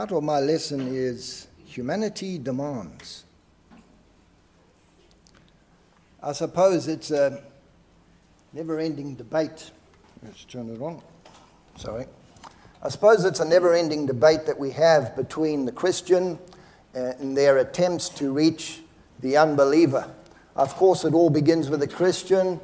title of my lesson is Humanity Demands. I suppose it's a never ending debate. Let's turn it on. Sorry. I suppose it's a never ending debate that we have between the Christian and their attempts to reach the unbeliever. Of course, it all begins with a Christian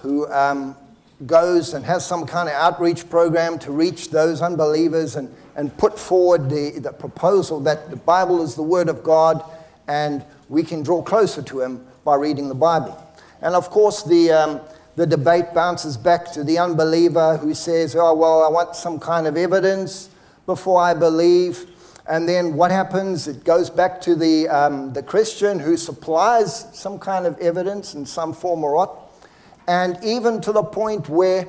who um, goes and has some kind of outreach program to reach those unbelievers and, and put forward the, the proposal that the Bible is the Word of God and we can draw closer to Him by reading the Bible. And of course, the, um, the debate bounces back to the unbeliever who says, Oh, well, I want some kind of evidence before I believe. And then what happens? It goes back to the, um, the Christian who supplies some kind of evidence in some form or other. And even to the point where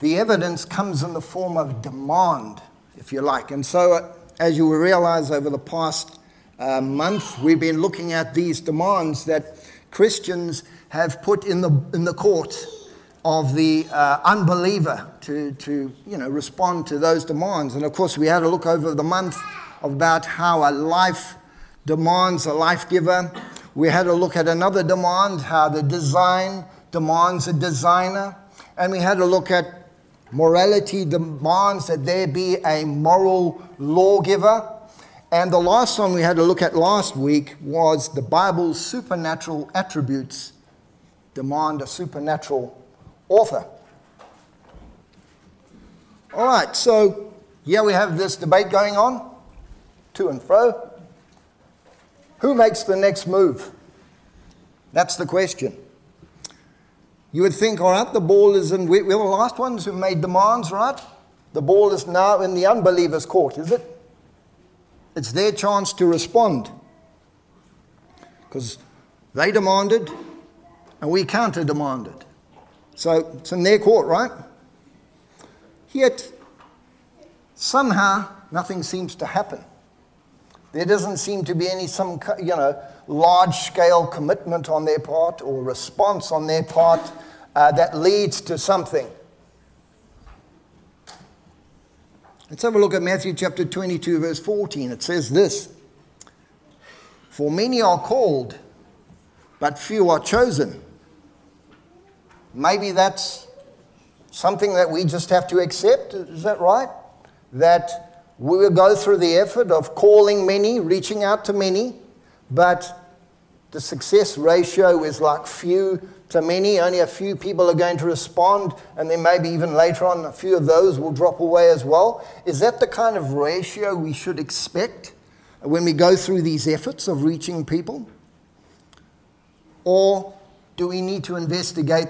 the evidence comes in the form of demand, if you like. And so, uh, as you will realize over the past uh, month, we've been looking at these demands that Christians have put in the, in the court of the uh, unbeliever to, to you know, respond to those demands. And of course, we had a look over the month about how a life demands a life giver. We had a look at another demand, how the design demands a designer. And we had a look at morality demands that there be a moral lawgiver. And the last one we had a look at last week was the Bible's supernatural attributes demand a supernatural author. All right, so here we have this debate going on, to and fro. Who makes the next move? That's the question. You would think, all right, the ball is in, we're the last ones who made demands, right? The ball is now in the unbeliever's court, is it? It's their chance to respond. Because they demanded and we counter demanded. So it's in their court, right? Yet, somehow, nothing seems to happen. There doesn't seem to be any some you know large scale commitment on their part or response on their part uh, that leads to something. Let's have a look at Matthew chapter 22, verse 14. It says this For many are called, but few are chosen. Maybe that's something that we just have to accept. Is that right? That we will go through the effort of calling many, reaching out to many, but the success ratio is like few to many. Only a few people are going to respond, and then maybe even later on, a few of those will drop away as well. Is that the kind of ratio we should expect when we go through these efforts of reaching people? Or do we need to investigate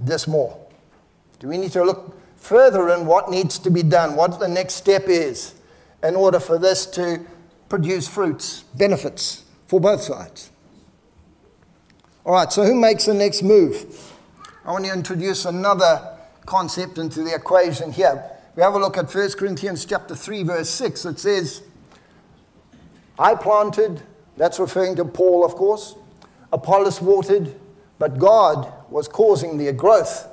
this more? Do we need to look further in what needs to be done, what the next step is, in order for this to produce fruits, benefits for both sides? All right, so who makes the next move? I want to introduce another concept into the equation here. We have a look at 1 Corinthians chapter 3 verse 6. It says, I planted, that's referring to Paul, of course. Apollos watered, but God was causing the growth.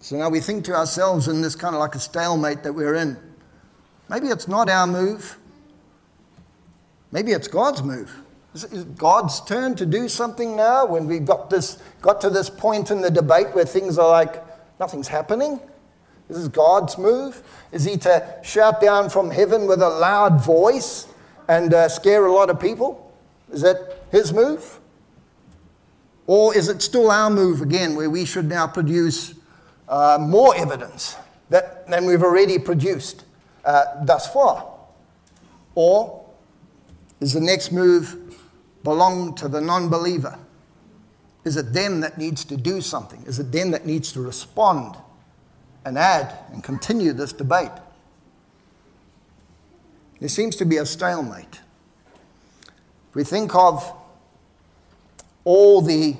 So now we think to ourselves in this kind of like a stalemate that we're in. Maybe it's not our move. Maybe it's God's move. Is God's turn to do something now when we've got, this, got to this point in the debate where things are like nothing's happening? Is this is God's move. Is he to shout down from heaven with a loud voice and uh, scare a lot of people? Is that his move? Or is it still our move again, where we should now produce uh, more evidence that, than we've already produced uh, thus far? Or is the next move belong to the non believer? Is it them that needs to do something? Is it them that needs to respond and add and continue this debate? There seems to be a stalemate. If we think of all the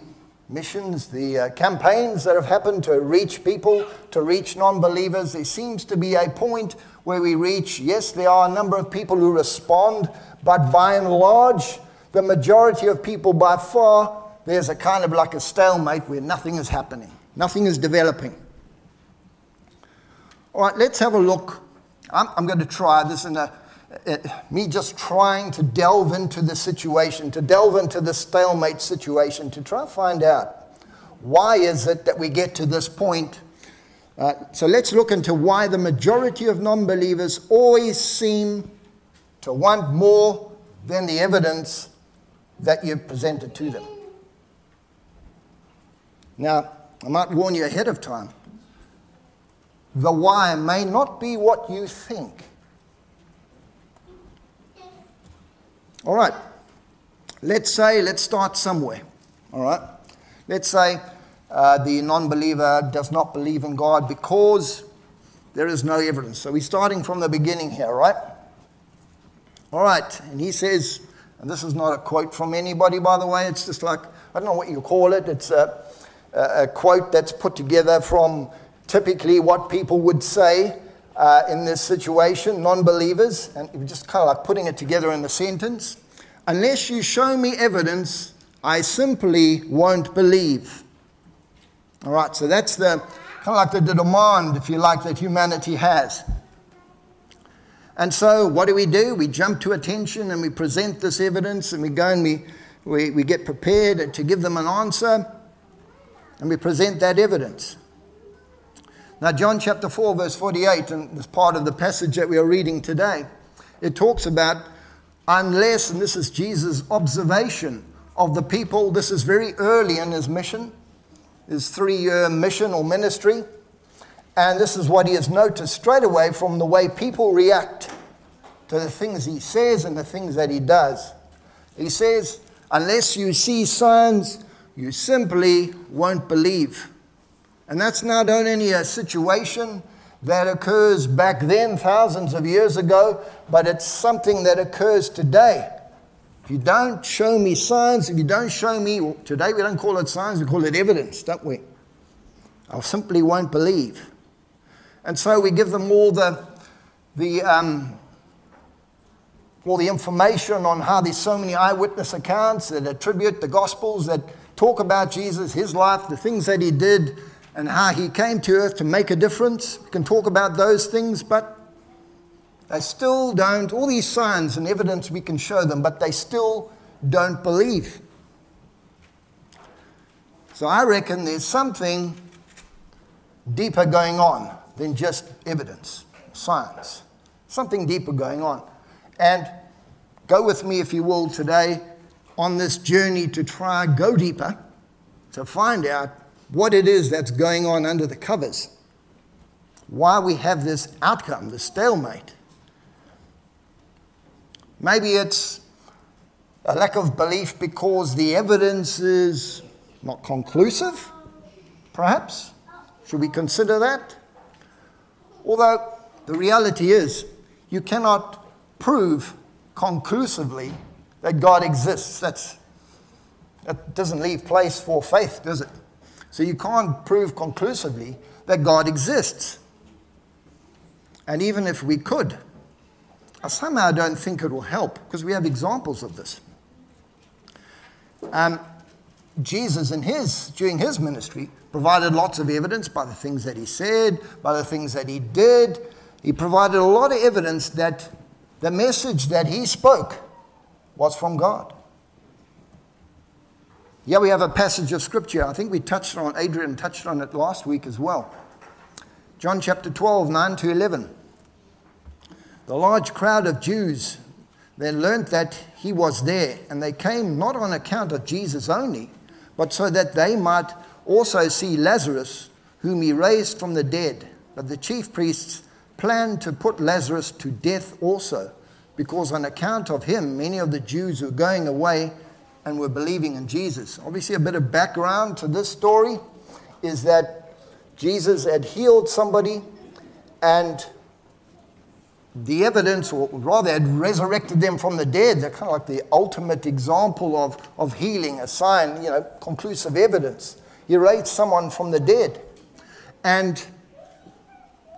missions, the uh, campaigns that have happened to reach people, to reach non believers, there seems to be a point where we reach, yes, there are a number of people who respond, but by and large, the majority of people by far, there's a kind of like a stalemate where nothing is happening, nothing is developing. All right, let's have a look I'm, I'm going to try this in a, uh, me just trying to delve into the situation, to delve into the stalemate situation, to try and find out why is it that we get to this point. Uh, so let's look into why the majority of non believers always seem to want more than the evidence that you've presented to them. Now, I might warn you ahead of time the why may not be what you think. All right, let's say, let's start somewhere. All right, let's say uh, the non believer does not believe in God because there is no evidence. So we're starting from the beginning here, right? All right, and he says, and this is not a quote from anybody, by the way, it's just like, I don't know what you call it, it's a, a quote that's put together from typically what people would say uh, in this situation, non believers, and just kind of like putting it together in a sentence. Unless you show me evidence, I simply won't believe. All right, so that's the kind of like the, the demand, if you like, that humanity has. And so, what do we do? We jump to attention and we present this evidence and we go and we, we, we get prepared to give them an answer and we present that evidence. Now, John chapter 4, verse 48, and this part of the passage that we are reading today, it talks about unless, and this is Jesus' observation of the people, this is very early in his mission, his three year mission or ministry. And this is what he has noticed straight away from the way people react to the things he says and the things that he does. He says, Unless you see signs, you simply won't believe. And that's not only a situation that occurs back then, thousands of years ago, but it's something that occurs today. If you don't show me signs, if you don't show me, today we don't call it signs, we call it evidence, don't we? I simply won't believe. And so we give them all the, the, um, all the information on how there's so many eyewitness accounts that attribute the Gospels that talk about Jesus, his life, the things that he did, and how he came to earth to make a difference. We can talk about those things, but they still don't, all these signs and evidence we can show them, but they still don't believe. So I reckon there's something deeper going on than just evidence, science. Something deeper going on. And go with me, if you will, today on this journey to try go deeper to find out what it is that's going on under the covers, why we have this outcome, the stalemate. Maybe it's a lack of belief because the evidence is not conclusive, perhaps. Should we consider that? Although the reality is, you cannot prove conclusively that God exists. That's, that doesn't leave place for faith, does it? So you can't prove conclusively that God exists. And even if we could, I somehow don't think it will help because we have examples of this. Um, Jesus, in his, during his ministry, provided lots of evidence by the things that he said, by the things that he did. He provided a lot of evidence that the message that he spoke was from God. Yeah, we have a passage of scripture. I think we touched on, Adrian touched on it last week as well. John chapter 12, 9 to 11. The large crowd of Jews then learnt that he was there, and they came not on account of Jesus only, but so that they might also see Lazarus, whom he raised from the dead. But the chief priests planned to put Lazarus to death also, because on account of him, many of the Jews were going away and were believing in Jesus. Obviously, a bit of background to this story is that Jesus had healed somebody and the evidence, or rather, had resurrected them from the dead. They're kind of like the ultimate example of, of healing, a sign, you know, conclusive evidence. He raised someone from the dead. And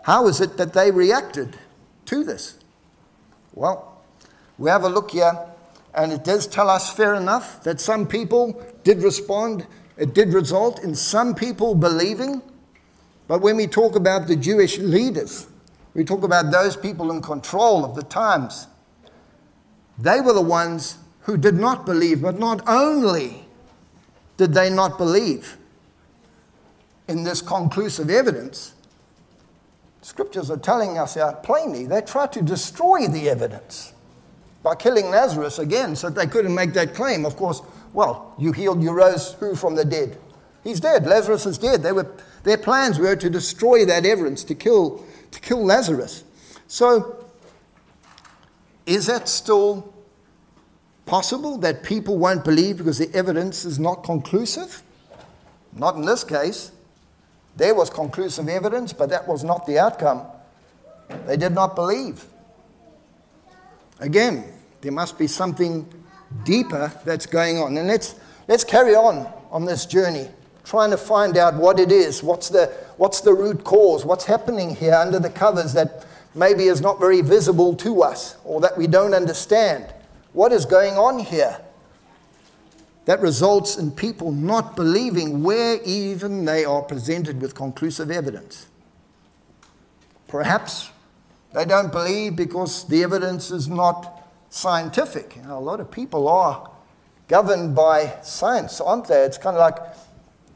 how is it that they reacted to this? Well, we have a look here and it does tell us, fair enough, that some people did respond. It did result in some people believing. But when we talk about the Jewish leaders, We talk about those people in control of the times. They were the ones who did not believe, but not only did they not believe in this conclusive evidence, scriptures are telling us here plainly they tried to destroy the evidence by killing Lazarus again so they couldn't make that claim. Of course, well, you healed, you rose who from the dead? He's dead. Lazarus is dead. Were, their plans were to destroy that evidence, to kill, to kill Lazarus. So, is that still possible that people won't believe because the evidence is not conclusive? Not in this case. There was conclusive evidence, but that was not the outcome. They did not believe. Again, there must be something deeper that's going on. And let's, let's carry on on this journey, trying to find out what it is. What's the, what's the root cause? What's happening here under the covers that maybe is not very visible to us or that we don't understand? What is going on here? That results in people not believing where even they are presented with conclusive evidence. Perhaps they don't believe because the evidence is not scientific. You know, a lot of people are governed by science, aren't they? It's kind of like,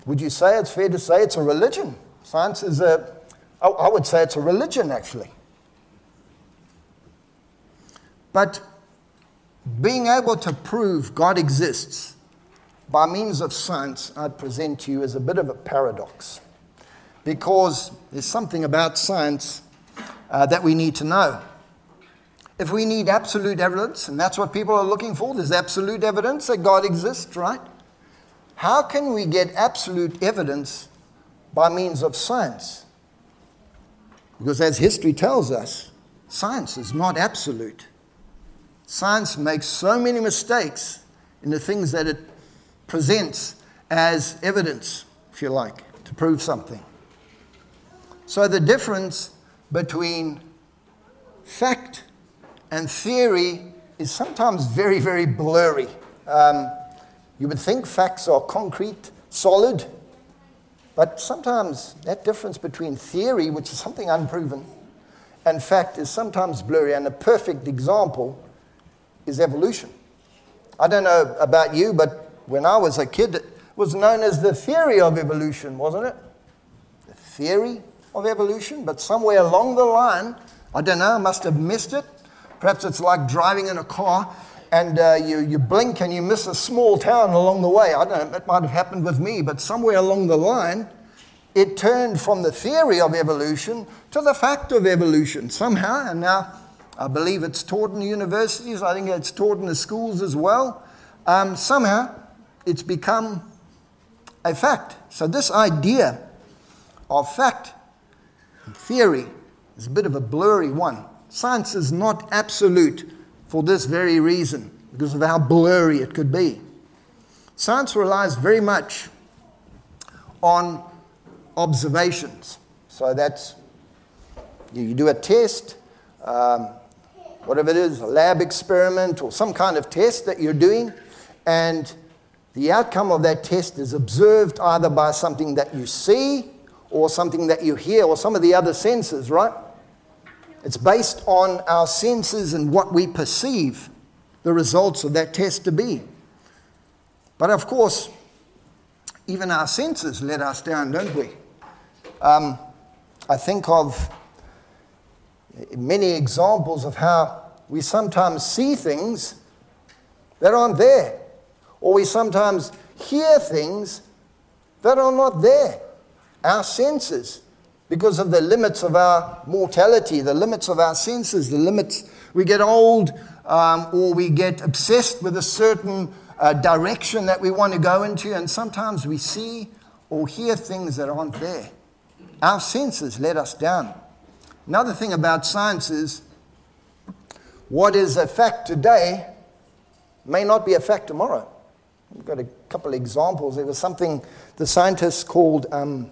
would you say it's fair to say it's a religion? Science is a, I would say it's a religion actually. But being able to prove God exists by means of science, I'd present to you as a bit of a paradox. Because there's something about science uh, that we need to know. If we need absolute evidence, and that's what people are looking for, there's absolute evidence that God exists, right? How can we get absolute evidence by means of science? Because as history tells us, science is not absolute. Science makes so many mistakes in the things that it presents as evidence, if you like, to prove something. So the difference between fact and theory is sometimes very, very blurry. Um, you would think facts are concrete, solid, but sometimes that difference between theory, which is something unproven, and fact is sometimes blurry. And a perfect example is evolution. I don't know about you, but when I was a kid, it was known as the theory of evolution, wasn't it? The theory of evolution, but somewhere along the line, I don't know, I must have missed it, Perhaps it's like driving in a car and uh, you, you blink and you miss a small town along the way. I don't know, it might have happened with me, but somewhere along the line, it turned from the theory of evolution to the fact of evolution somehow. And now I believe it's taught in the universities, I think it's taught in the schools as well. Um, somehow it's become a fact. So, this idea of fact and theory is a bit of a blurry one. Science is not absolute for this very reason, because of how blurry it could be. Science relies very much on observations. So that's, you do a test, um, whatever it is, a lab experiment or some kind of test that you're doing, and the outcome of that test is observed either by something that you see or something that you hear or some of the other senses, right? It's based on our senses and what we perceive the results of that test to be. But of course, even our senses let us down, don't we? Um, I think of many examples of how we sometimes see things that aren't there, or we sometimes hear things that are not there. Our senses because of the limits of our mortality, the limits of our senses, the limits. We get old um, or we get obsessed with a certain uh, direction that we want to go into, and sometimes we see or hear things that aren't there. Our senses let us down. Another thing about science is what is a fact today may not be a fact tomorrow. We've got a couple of examples. There was something the scientists called, um,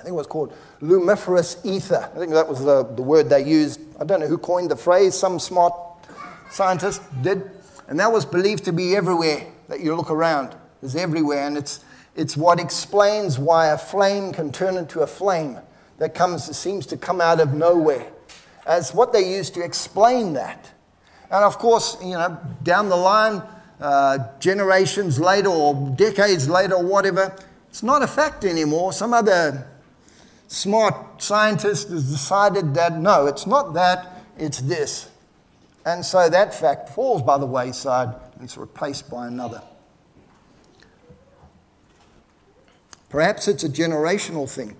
I think it was called luminiferous ether. I think that was the, the word they used. I don't know who coined the phrase, some smart scientist did. And that was believed to be everywhere that you look around. It's everywhere. And it's, it's what explains why a flame can turn into a flame that comes, seems to come out of nowhere. as what they used to explain that. And of course, you know, down the line, uh, generations later or decades later or whatever, it's not a fact anymore. Some other smart scientist has decided that no, it's not that, it's this. And so that fact falls by the wayside and it's replaced by another. Perhaps it's a generational thing.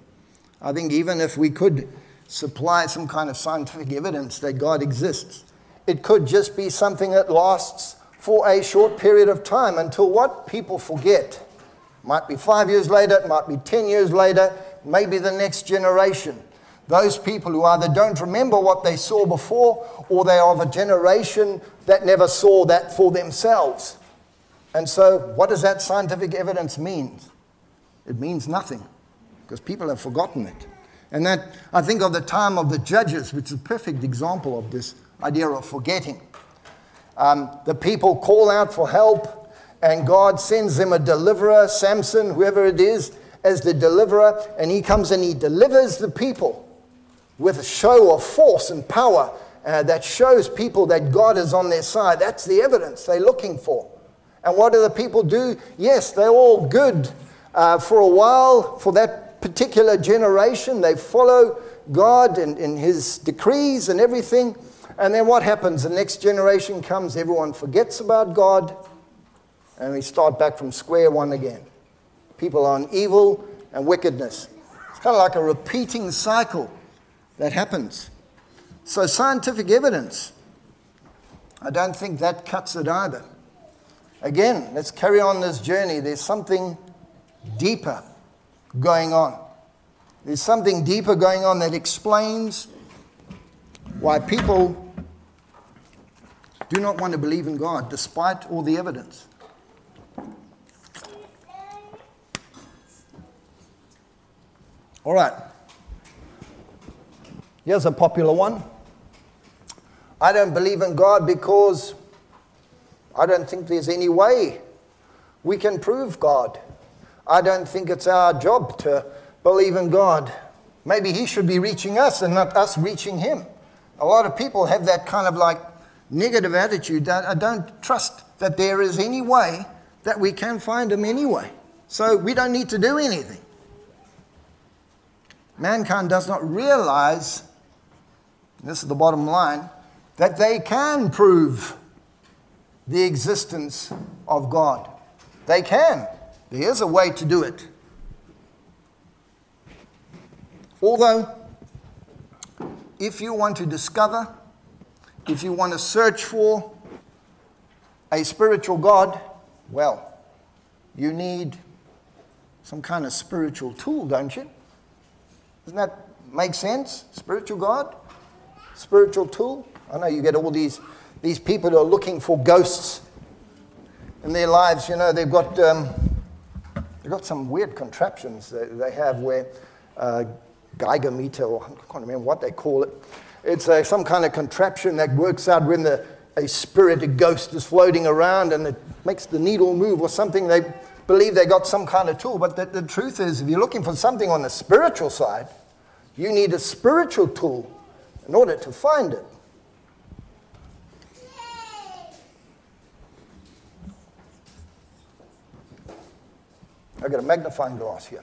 I think even if we could supply some kind of scientific evidence that God exists, it could just be something that lasts for a short period of time until what people forget. Might be five years later, it might be 10 years later, maybe the next generation. Those people who either don't remember what they saw before or they are of a generation that never saw that for themselves. And so, what does that scientific evidence mean? It means nothing because people have forgotten it. And that, I think of the time of the judges, which is a perfect example of this idea of forgetting. Um, the people call out for help, and God sends them a deliverer, Samson, whoever it is, as the deliverer, and he comes and he delivers the people with a show of force and power uh, that shows people that God is on their side. That's the evidence they're looking for. And what do the people do? Yes, they're all good uh, for a while, for that particular generation. They follow God and, and His decrees and everything. And then what happens? The next generation comes, everyone forgets about God, and we start back from square one again. People on evil and wickedness. It's kind of like a repeating cycle that happens. So, scientific evidence, I don't think that cuts it either. Again, let's carry on this journey. There's something deeper going on. There's something deeper going on that explains why people do not want to believe in God despite all the evidence. All right. Here's a popular one. I don't believe in God because I don't think there's any way we can prove God. I don't think it's our job to believe in God. Maybe He should be reaching us and not us reaching Him. A lot of people have that kind of like negative attitude that I don't trust that there is any way that we can find Him anyway. So we don't need to do anything. Mankind does not realize, this is the bottom line, that they can prove the existence of God. They can. There is a way to do it. Although, if you want to discover, if you want to search for a spiritual God, well, you need some kind of spiritual tool, don't you? Doesn't that make sense? Spiritual God? Spiritual tool? I know you get all these, these people who are looking for ghosts in their lives. You know, they've got. Um, They've got some weird contraptions that they have where uh, Geiger meter, or I can't remember what they call it. It's a, some kind of contraption that works out when the, a spirit, a ghost is floating around and it makes the needle move or something. They believe they got some kind of tool. But the, the truth is, if you're looking for something on the spiritual side, you need a spiritual tool in order to find it. I've got a magnifying glass here.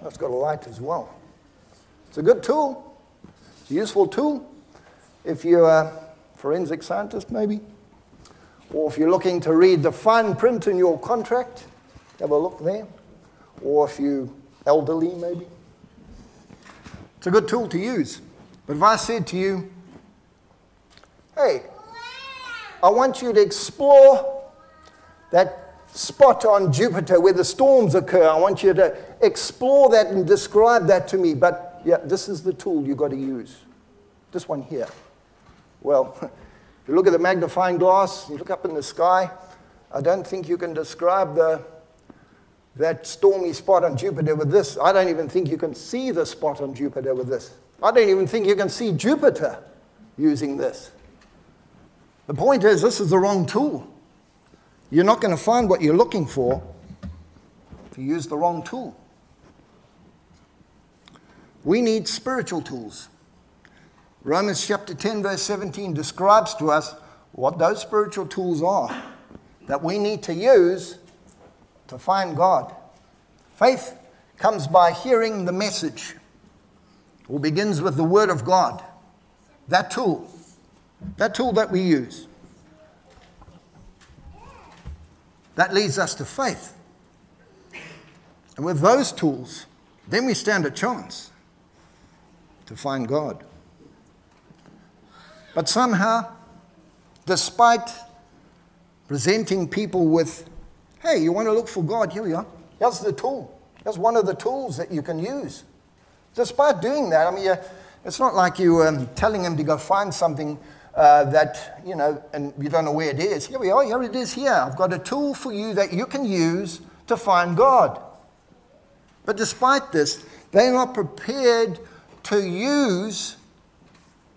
That's got a light as well. It's a good tool. It's a useful tool if you're a forensic scientist, maybe, or if you're looking to read the fine print in your contract, have a look there, or if you're elderly, maybe. A good tool to use. But if I said to you, hey, I want you to explore that spot on Jupiter where the storms occur. I want you to explore that and describe that to me. But yeah, this is the tool you've got to use. This one here. Well, if you look at the magnifying glass, you look up in the sky, I don't think you can describe the, that stormy spot on Jupiter with this. I don't even think you can see the spot on Jupiter with this. I don't even think you can see Jupiter using this. The point is, this is the wrong tool. You're not going to find what you're looking for if you use the wrong tool. We need spiritual tools. Romans chapter 10, verse 17 describes to us what those spiritual tools are that we need to use to find God. Faith comes by hearing the message, or begins with the Word of God. That tool, that tool that we use. That leads us to faith. And with those tools, then we stand a chance to find God. But somehow, despite presenting people with, hey, you want to look for God? Here we are. Here's the tool. Here's one of the tools that you can use. Despite doing that, I mean, it's not like you um, telling him to go find something uh, that, you know, and you don't know where it is. Here we are. Here it is here. I've got a tool for you that you can use to find God. But despite this, they're not prepared to use,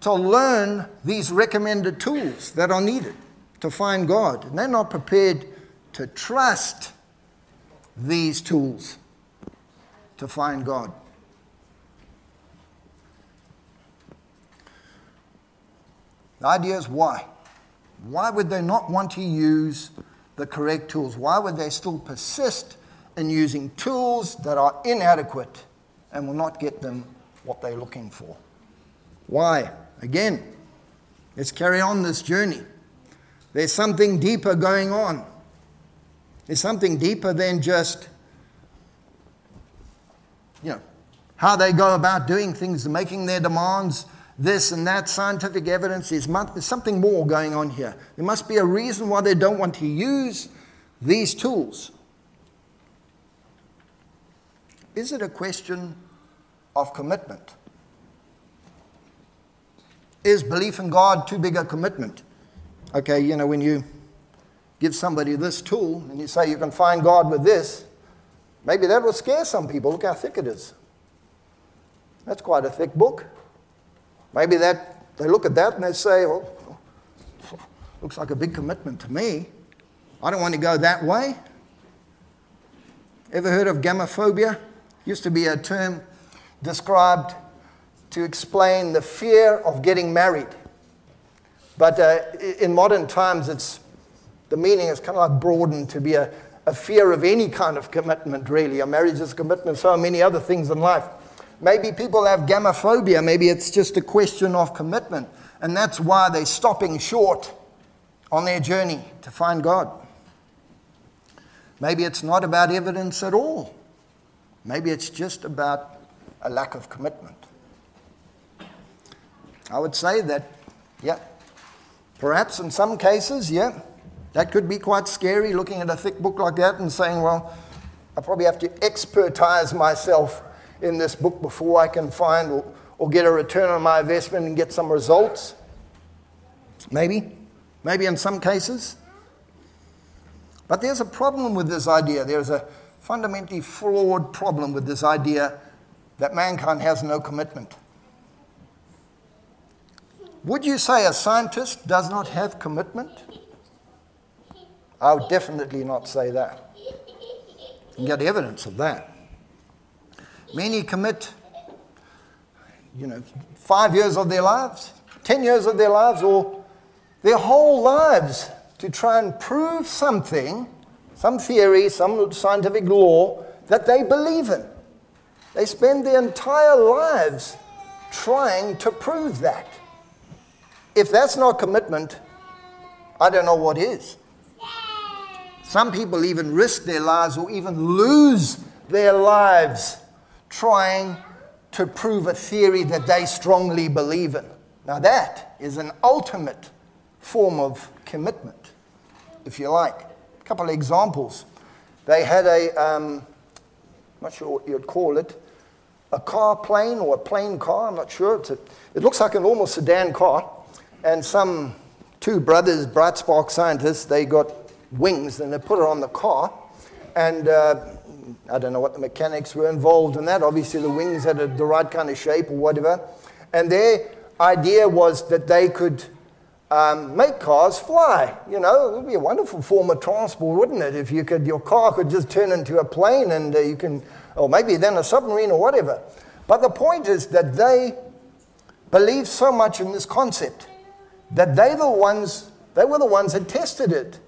to learn these recommended tools that are needed to find God. And they're not prepared to trust these tools to find God. The idea is why? Why would they not want to use the correct tools? Why would they still persist in using tools that are inadequate and will not get them what they're looking for? Why? Again, let's carry on this journey. There's something deeper going on. There's something deeper than just, you know, how they go about doing things, making their demands, this and that, scientific evidence. There's something more going on here. There must be a reason why they don't want to use these tools. Is it a question of commitment? Is belief in God too big a commitment? Okay, you know, when you give somebody this tool and you say you can find God with this, maybe that will scare some people. Look how thick it is. That's quite a thick book. Maybe that they look at that and they say, well, looks like a big commitment to me. I don't want to go that way. Ever heard of gamophobia? Used to be a term described to explain the fear of getting married. But uh, in modern times, it's, the meaning is kind of like broadened to be a, a fear of any kind of commitment, really. A marriage is a commitment, so many other things in life. Maybe people have gamophobia. Maybe it's just a question of commitment. And that's why they're stopping short on their journey to find God. Maybe it's not about evidence at all. Maybe it's just about a lack of commitment. I would say that, yeah, perhaps in some cases, yeah, that could be quite scary looking at a thick book like that and saying, well, I probably have to expertise myself in this book before I can find or, or get a return on my investment and get some results. Maybe. Maybe in some cases. But there's a problem with this idea. There's a fundamentally flawed problem with this idea that mankind has no commitment. Would you say a scientist does not have commitment? I would definitely not say that. You get evidence of that. Many commit, you know, five years of their lives, 10 years of their lives, or their whole lives to try and prove something, some theory, some scientific law that they believe in. They spend their entire lives trying to prove that. If that's not commitment, I don't know what is. Some people even risk their lives or even lose their lives trying to prove a theory that they strongly believe in. Now, that is an ultimate form of commitment, if you like. A couple of examples. They had a, um, not sure what you'd call it, a car plane or a plane car, I'm not sure. A, it looks like an almost sedan car. And some two brothers, bright spark scientists, they got wings and they put it on the car. And uh, I don't know what the mechanics were involved in that. Obviously, the wings had a, the right kind of shape or whatever. And their idea was that they could um, make cars fly. You know, it would be a wonderful form of transport, wouldn't it? If you could, your car could just turn into a plane and uh, you can, or maybe then a submarine or whatever. But the point is that they believed so much in this concept that they, the ones, they were the ones that tested it.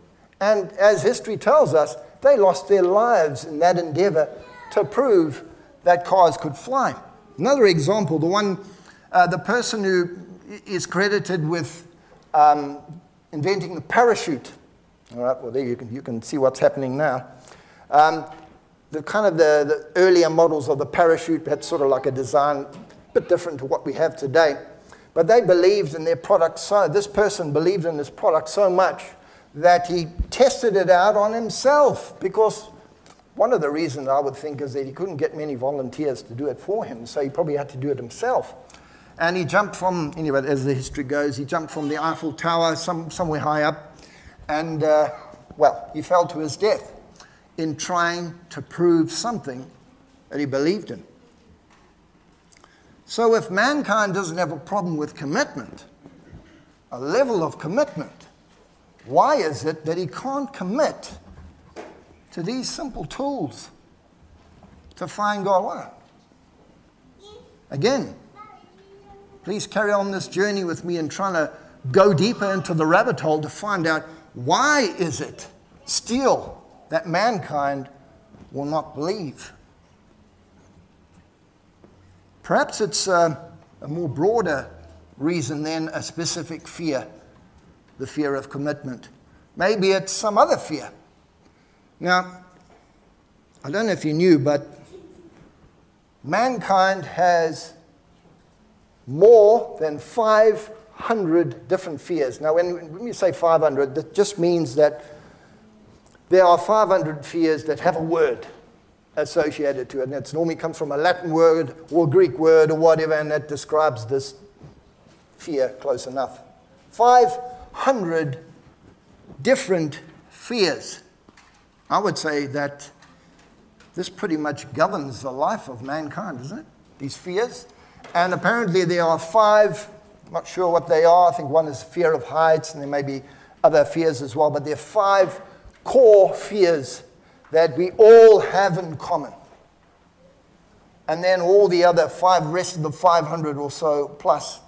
And as history tells us, they lost their lives in that endeavor to prove that cars could fly. Another example, the one, uh, the person who is credited with um, inventing the parachute. All right, well, there you can, you can see what's happening now. Um, the kind of the, the earlier models of the parachute had sort of like a design a bit different to what we have today. But they believed in their product so, this person believed in this product so much that he tested it out on himself because one of the reasons I would think is that he couldn't get many volunteers to do it for him, so he probably had to do it himself. And he jumped from, anyway, as the history goes, he jumped from the Eiffel Tower some, somewhere high up, and, uh, well, he fell to his death in trying to prove something that he believed in. So, if mankind doesn't have a problem with commitment, a level of commitment, why is it that he can't commit to these simple tools to find God? Why? Again, please carry on this journey with me and trying to go deeper into the rabbit hole to find out why is it still that mankind will not believe. Perhaps it's a, a more broader reason than a specific fear, the fear of commitment. Maybe it's some other fear. Now, I don't know if you knew, but mankind has more than 500 different fears. Now, when, when you say 500, that just means that there are 500 fears that have a word associated to it. And it normally comes from a Latin word or Greek word or whatever, and that describes this fear close enough. 500 different fears. I would say that this pretty much governs the life of mankind, isn't it? These fears. And apparently there are five, I'm not sure what they are. I think one is fear of heights, and there may be other fears as well, but there are five core fears that we all have in common. And then all the other five, rest of the 500 or so plus,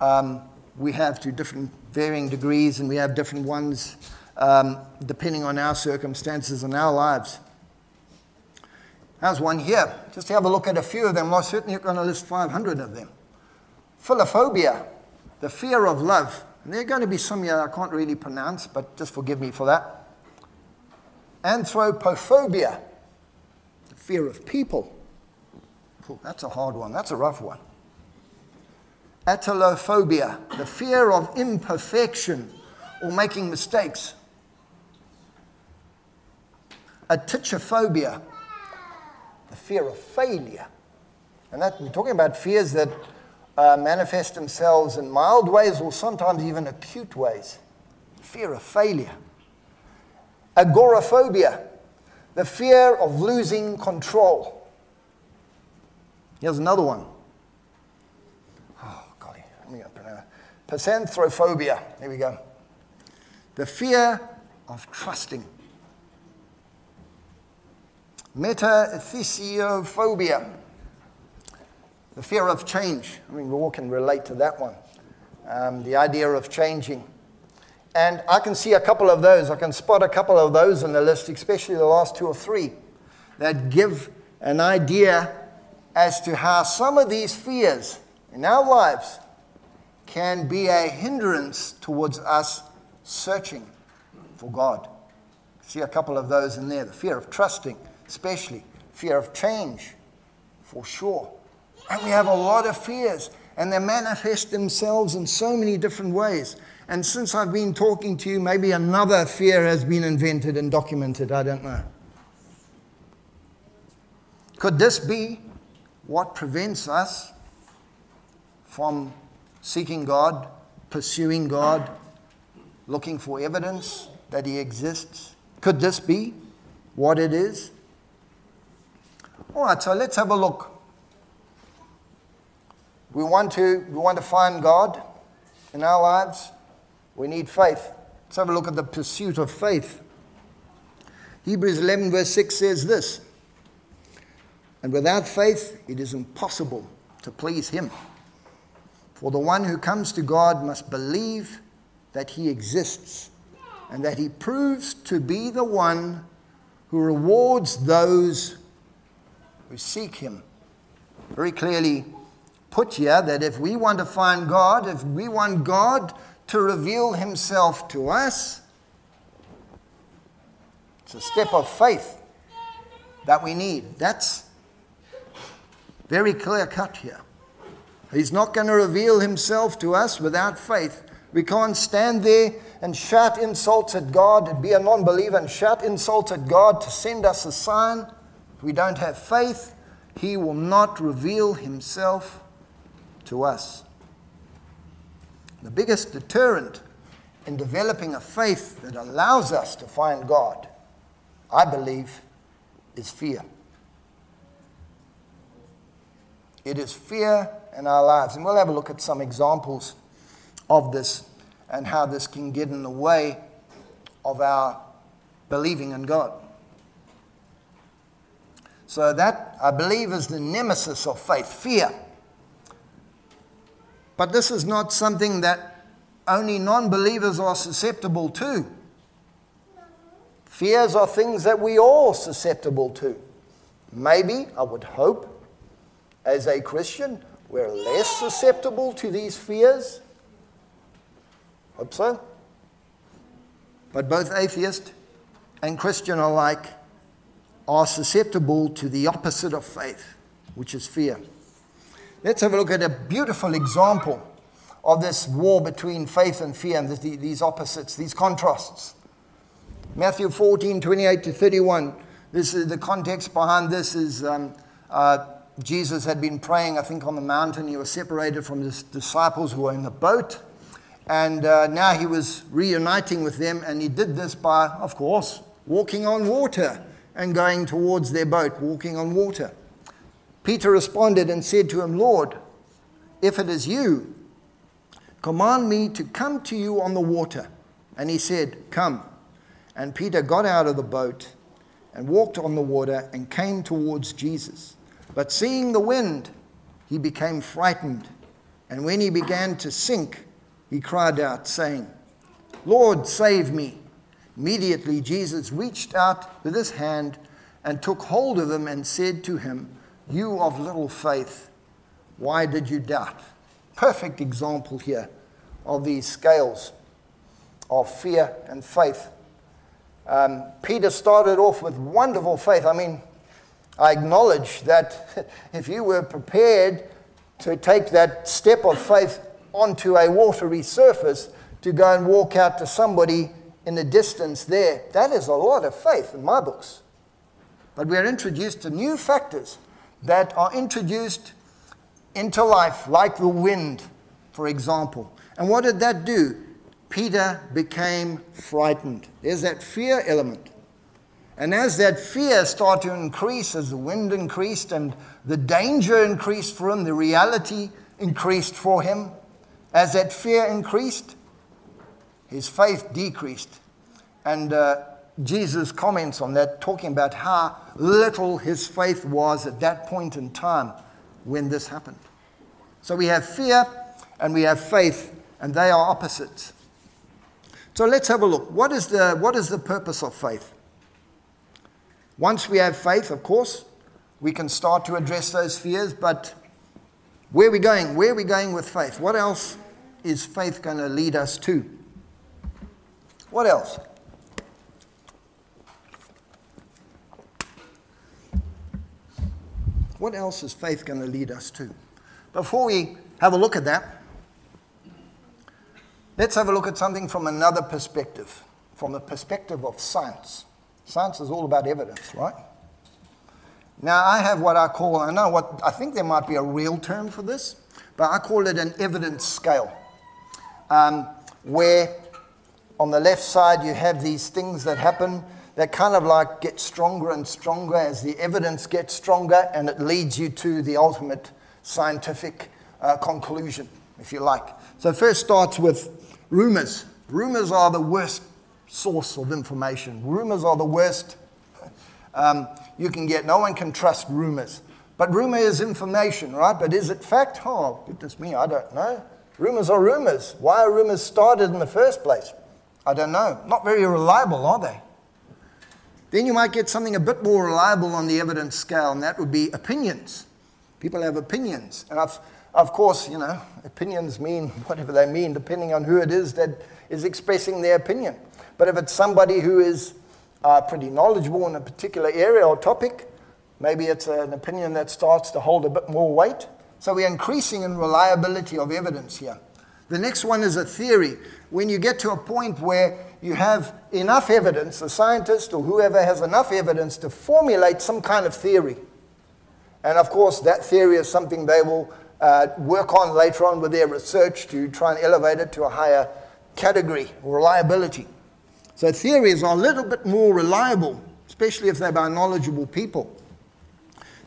um, we have to different varying degrees, and we have different ones um, depending on our circumstances and our lives. How's one here. Just have a look at a few of them. I'm certainly going to list 500 of them. Philophobia, the fear of love. And there are going to be some here I can't really pronounce, but just forgive me for that. Anthropophobia, the fear of people. Ooh, that's a hard one. That's a rough one. Atelophobia, the fear of imperfection or making mistakes. Atychiphobia, the fear of failure. And that, we're talking about fears that uh, manifest themselves in mild ways or sometimes even acute ways. Fear of failure agoraphobia, the fear of losing control. Here's another one. Oh, golly, let me pronounce Pasanthrophobia. There we go. The fear of trusting. Metathesiophobia, the fear of change. I mean, we all can relate to that one. Um, the idea of changing. And I can see a couple of those. I can spot a couple of those in the list, especially the last two or three, that give an idea as to how some of these fears in our lives can be a hindrance towards us searching for God. See a couple of those in there the fear of trusting, especially, fear of change, for sure. And we have a lot of fears, and they manifest themselves in so many different ways. And since I've been talking to you, maybe another fear has been invented and documented. I don't know. Could this be what prevents us from seeking God, pursuing God, looking for evidence that He exists? Could this be what it is? All right, so let's have a look. We want to, we want to find God in our lives. We need faith. Let's have a look at the pursuit of faith. Hebrews 11, verse 6 says this And without faith, it is impossible to please Him. For the one who comes to God must believe that he exists and that he proves to be the one who rewards those who seek him. Very clearly put here that if we want to find God, if we want God to reveal himself to us, it's a step of faith that we need. That's very clear cut here. He's not going to reveal himself to us without faith. We can't stand there and shout insults at God and be a non believer and shout insults at God to send us a sign. If we don't have faith, He will not reveal Himself to us. The biggest deterrent in developing a faith that allows us to find God, I believe, is fear. It is fear in our lives. And we'll have a look at some examples of this and how this can get in the way of our believing in God. So, that I believe is the nemesis of faith fear. But this is not something that only non believers are susceptible to. Fears are things that we all susceptible to. Maybe, I would hope, as a Christian, we're less susceptible to these fears. Hope so. But both atheist and Christian alike are susceptible to the opposite of faith, which is fear. Let's have a look at a beautiful example of this war between faith and fear and these opposites, these contrasts. Matthew 14, 28 to 31. This is the context behind this is um, uh, Jesus had been praying, I think, on the mountain. He was separated from his disciples who were in the boat. And uh, now he was reuniting with them, and he did this by, of course, walking on water and going towards their boat, walking on water. Peter responded and said to him, Lord, if it is you, command me to come to you on the water. And he said, Come. And Peter got out of the boat and walked on the water and came towards Jesus. But seeing the wind, he became frightened. And when he began to sink, he cried out, saying, Lord, save me. Immediately, Jesus reached out with his hand and took hold of him and said to him, You of little faith, why did you doubt? Perfect example here of these scales of fear and faith. Um, Peter started off with wonderful faith. I mean, I acknowledge that if you were prepared to take that step of faith onto a watery surface to go and walk out to somebody in the distance there, that is a lot of faith in my books. But we are introduced to new factors that are introduced into life, like the wind, for example. And what did that do? Peter became frightened. There's that fear element. And as that fear started to increase, as the wind increased and the danger increased for him, the reality increased for him, as that fear increased, his faith decreased. And uh, Jesus comments on that, talking about how little his faith was at that point in time when this happened. So we have fear and we have faith, and they are opposites. So let's have a look. What is the, what is the purpose of faith? Once we have faith, of course, we can start to address those fears, but where are we going? Where are we going with faith? What else is faith going to lead us to? What else? What else is faith going to lead us to? Before we have a look at that, let's have a look at something from another perspective, from the perspective of science. Science is all about evidence, right? Now, I have what I call, I know what, I think there might be a real term for this, but I call it an evidence scale, um, where on the left side you have these things that happen that kind of like get stronger and stronger as the evidence gets stronger, and it leads you to the ultimate scientific uh, conclusion, if you like. So, first starts with rumors. Rumors are the worst source of information. Rumors are the worst. Um, you can get, no one can trust rumors. But rumor is information, right? But is it fact? Oh, goodness me, I don't know. Rumors are rumors. Why are rumors started in the first place? I don't know. Not very reliable, are they? Then you might get something a bit more reliable on the evidence scale, and that would be opinions. People have opinions. And of, of course, you know, opinions mean whatever they mean, depending on who it is that is expressing their opinion. But if it's somebody who is uh, pretty knowledgeable in a particular area or topic, maybe it's an opinion that starts to hold a bit more weight. So we're increasing in reliability of evidence here. The next one is a theory. When you get to a point where you have enough evidence, a scientist or whoever has enough evidence to formulate some kind of theory. And of course, that theory is something they will uh, work on later on with their research to try and elevate it to a higher category, reliability. So theories are a little bit more reliable, especially if they're by knowledgeable people.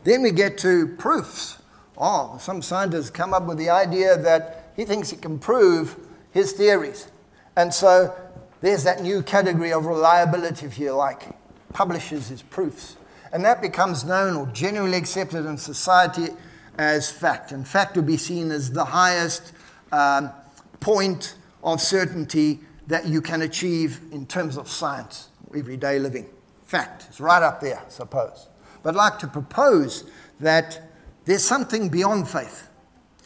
Then we get to proofs. Oh, some scientists come up with the idea that he thinks he can prove his theories. And so there's that new category of reliability, if you like, publishes his proofs. And that becomes known or generally accepted in society as fact. And fact would be seen as the highest um, point of certainty that you can achieve in terms of science, everyday living. Fact is right up there, I suppose. But I'd like to propose that there's something beyond faith.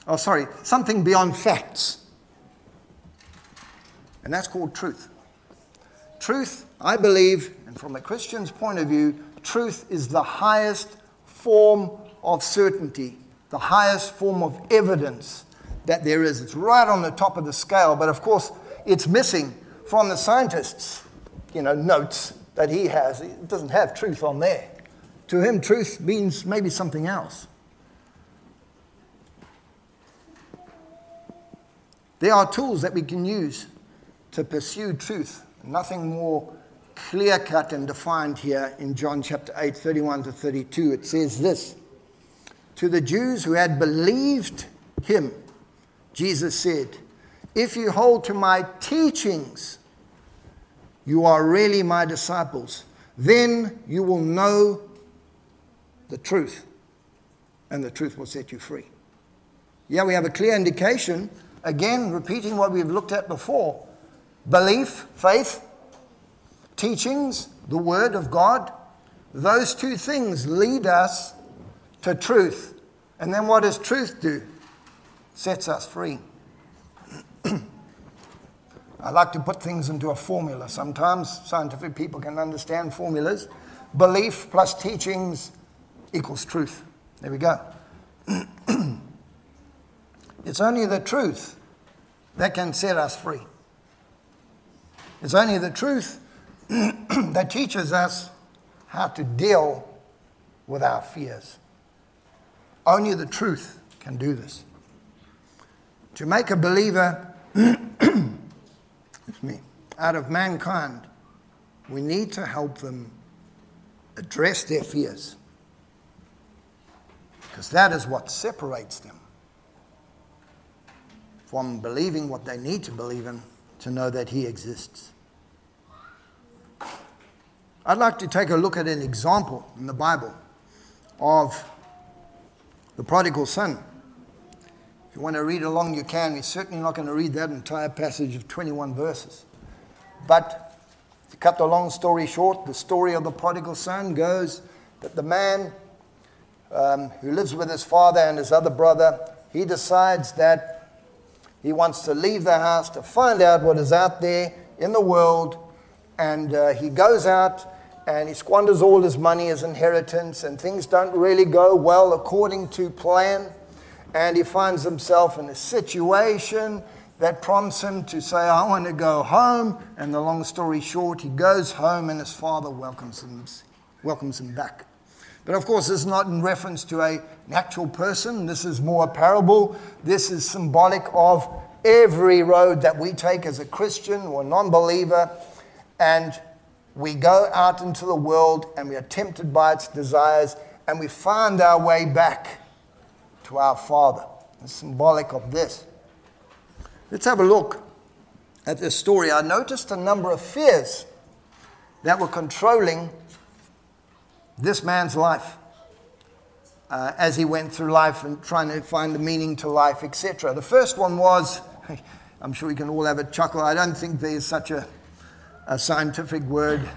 Oh, sorry, something beyond facts. And that's called truth. Truth, I believe, and from a Christian's point of view, truth is the highest form of certainty, the highest form of evidence that there is. It's right on the top of the scale, but of course, it's missing from the scientist's you know, notes that he has. It doesn't have truth on there. To him, truth means maybe something else. There are tools that we can use to pursue truth Nothing more clear cut and defined here in John chapter 8, 31 to 32. It says this To the Jews who had believed him, Jesus said, If you hold to my teachings, you are really my disciples. Then you will know the truth, and the truth will set you free. Yeah, we have a clear indication, again, repeating what we've looked at before Belief, faith, teachings, the Word of God, those two things lead us to truth. And then what does truth do? Sets us free. I like to put things into a formula. Sometimes scientific people can understand formulas. Belief plus teachings equals truth. There we go. it's only the truth that can set us free. It's only the truth that teaches us how to deal with our fears. Only the truth can do this. To make a believer me, out of mankind, we need to help them address their fears. Because that is what separates them from believing what they need to believe in to know that He exists. I'd like to take a look at an example in the Bible of the prodigal son. If you want to read along, you can. We're certainly not going to read that entire passage of 21 verses. But to cut the long story short, the story of the prodigal son goes that the man um, who lives with his father and his other brother, he decides that he wants to leave the house to find out what is out there in the world. And uh, he goes out and he squanders all his money, his inheritance, and things don't really go well according to plan. And he finds himself in a situation that prompts him to say, I want to go home. And the long story short, he goes home and his father welcomes him, welcomes him back. But of course, this is not in reference to a natural person. This is more a parable. This is symbolic of every road that we take as a Christian or non believer. And we go out into the world and we are tempted by its desires and we find our way back to our Father. It's symbolic of this. Let's have a look at this story. I noticed a number of fears that were controlling this man's life. uh, as he went through life and trying to find the meaning to life, etc. The first one was, I'm sure we can all have a chuckle, I don't think there's such a, a scientific word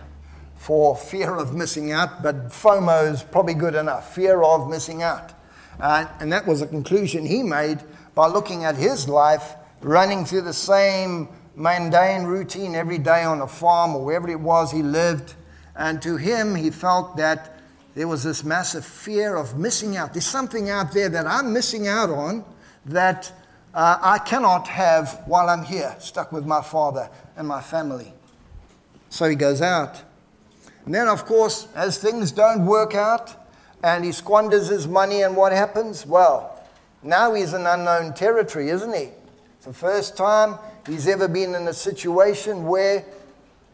for fear of missing out, but FOMO is probably good enough fear of missing out. Uh, and that was a conclusion he made by looking at his life running through the same mundane routine every day on a farm or wherever it was he lived. And to him, he felt that there was this massive fear of missing out. There's something out there that I'm missing out on that uh, I cannot have while I'm here, stuck with my father and my family. So he goes out. And then, of course, as things don't work out and he squanders his money, and what happens? Well, now he's in unknown territory, isn't he? It's the first time he's ever been in a situation where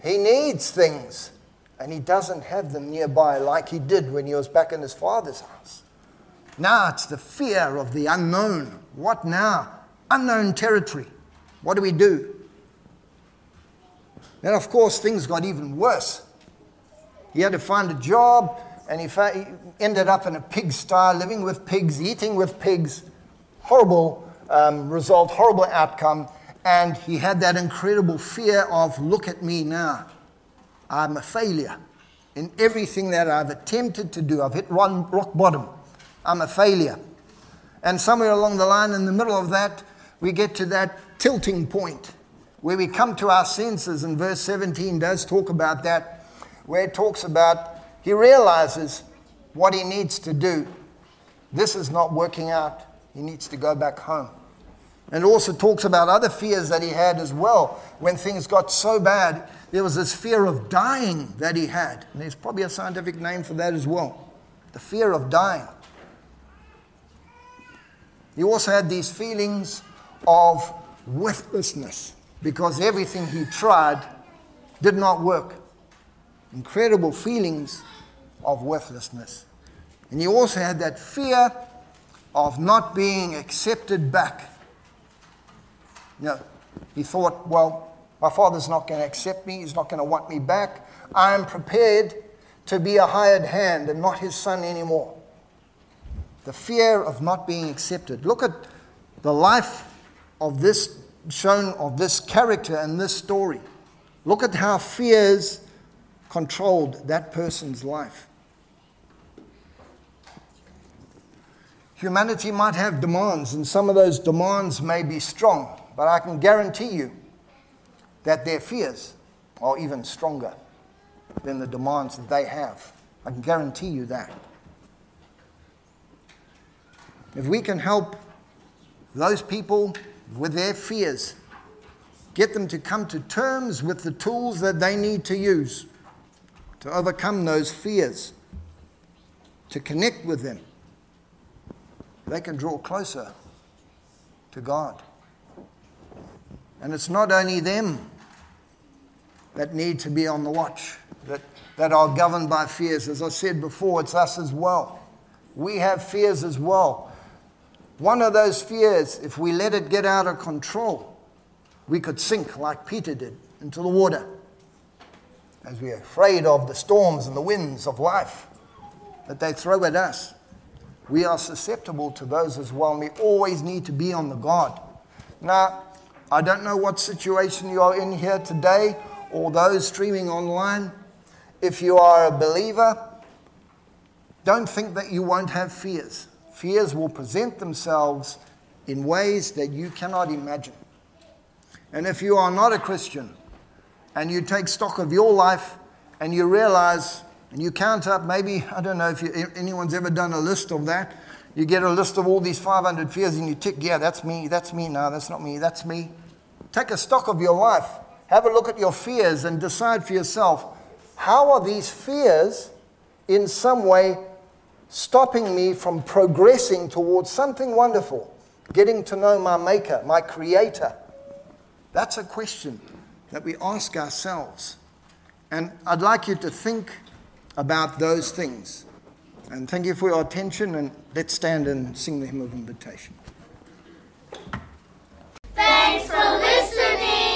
he needs things and he doesn't have them nearby like he did when he was back in his father's house. Now it's the fear of the unknown. What now? Unknown territory. What do we do? Then, of course, things got even worse. He had to find a job, and he, he ended up in a pigsty, living with pigs, eating with pigs. Horrible um, result, horrible outcome. And he had that incredible fear of, look at me now. I'm a failure in everything that I've attempted to do. I've hit rock bottom. I'm a failure. And somewhere along the line, in the middle of that, we get to that tilting point where we come to our senses. And verse 17 does talk about that, where it talks about he realizes what he needs to do. This is not working out. He needs to go back home. And also talks about other fears that he had as well. When things got so bad, there was this fear of dying that he had. And there's probably a scientific name for that as well the fear of dying. He also had these feelings of worthlessness because everything he tried did not work. Incredible feelings of worthlessness. And he also had that fear of not being accepted back. You know, he thought, well, my father's not going to accept me, he's not going to want me back. I am prepared to be a hired hand and not his son anymore. The fear of not being accepted. Look at the life of this shown of this character and this story. Look at how fears controlled that person's life. Humanity might have demands, and some of those demands may be strong, but I can guarantee you that their fears are even stronger than the demands that they have. I can guarantee you that. If we can help those people with their fears, get them to come to terms with the tools that they need to use to overcome those fears, to connect with them they can draw closer to God. And it's not only them that need to be on the watch, that, that are governed by fears. As I said before, it's us as well. We have fears as well. One of those fears, if we let it get out of control, we could sink like Peter did into the water. As we're afraid of the storms and the winds of life that they throw at us we are susceptible to those as well, and we always need to be on the guard. Now, I don't know what situation you are in here today or those streaming online. If you are a believer, don't think that you won't have fears. Fears will present themselves in ways that you cannot imagine. And if you are not a Christian and you take stock of your life and you realize and you count up maybe, I don't know if you, anyone's ever done a list of that. You get a list of all these 500 fears and you tick, yeah, that's me, that's me, no, that's not me, that's me. Take a stock of your life. Have a look at your fears and decide for yourself how are these fears in some way stopping me from progressing towards something wonderful, getting to know my Maker, my Creator? That's a question that we ask ourselves. And I'd like you to think about those things. And thank you for your attention, and let's stand and sing the hymn of invitation. Thanks for listening.